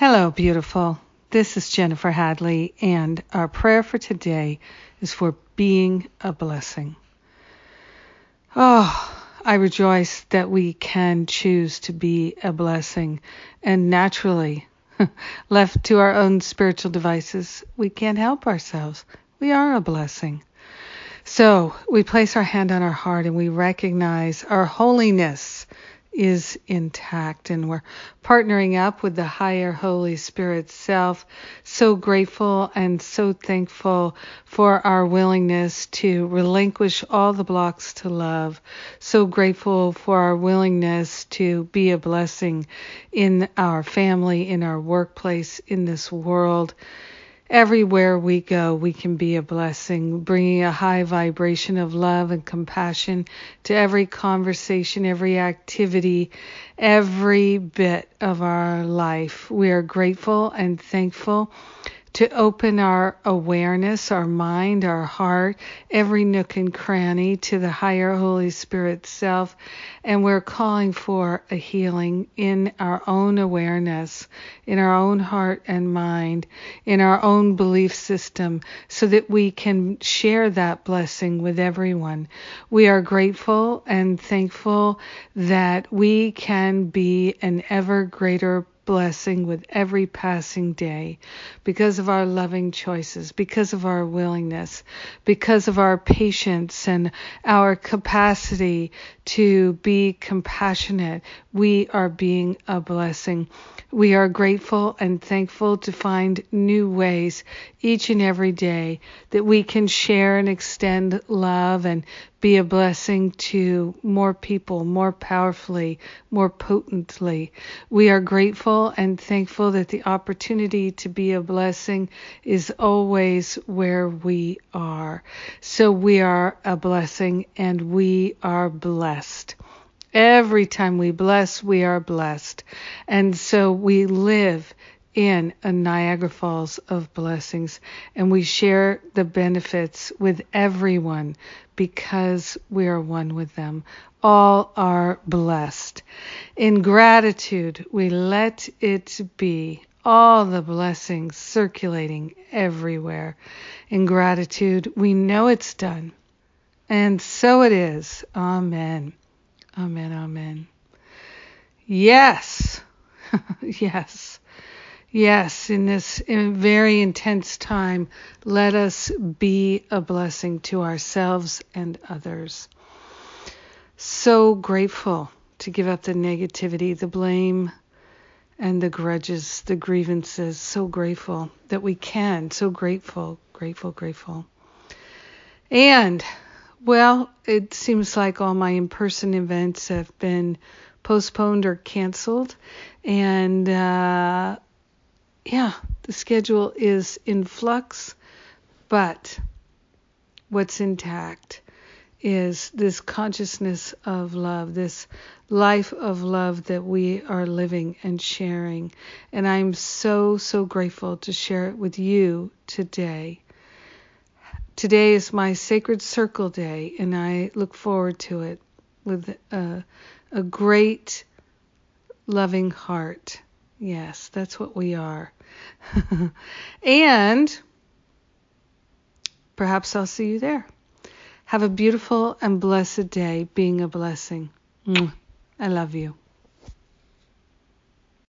Hello, beautiful. This is Jennifer Hadley, and our prayer for today is for being a blessing. Oh, I rejoice that we can choose to be a blessing, and naturally, left to our own spiritual devices, we can't help ourselves. We are a blessing. So we place our hand on our heart and we recognize our holiness is intact and we're partnering up with the higher Holy Spirit self. So grateful and so thankful for our willingness to relinquish all the blocks to love. So grateful for our willingness to be a blessing in our family, in our workplace, in this world everywhere we go, we can be a blessing, bringing a high vibration of love and compassion to every conversation, every activity, every bit of our life. We are grateful and thankful to open our awareness, our mind, our heart, every nook and cranny to the higher Holy Spirit self. And we're calling for a healing in our own awareness, in our own heart and mind, in our own belief system, so that we can share that blessing with everyone. We are grateful and thankful that we can be an ever greater blessing with every passing day because of our loving choices, because of our willingness, because of our patience and our capacity to be compassionate. We are being a blessing. We are grateful and thankful to find new ways each and every day that we can share and extend love and be a blessing to more people more powerfully, more potently. We are grateful and thankful that the opportunity to be a blessing is always where we are. So we are a blessing and we are blessed. Every time we bless, we are blessed. And so we live in a Niagara Falls of blessings, and we share the benefits with everyone because we are one with them. All are blessed. In gratitude, we let it be. All the blessings circulating everywhere. In gratitude, we know it's done. And so it is. Amen. Amen. Amen. Yes. yes. Yes, in this very intense time, let us be a blessing to ourselves and others. So grateful to give up the negativity, the blame, and the grudges, the grievances. So grateful that we can. So grateful, grateful, grateful. And, well, it seems like all my in person events have been postponed or canceled. And, uh, yeah, the schedule is in flux, but what's intact is this consciousness of love, this life of love that we are living and sharing. And I'm so, so grateful to share it with you today. Today is my sacred circle day, and I look forward to it with a, a great, loving heart. Yes, that's what we are. and perhaps I'll see you there. Have a beautiful and blessed day being a blessing. I love you.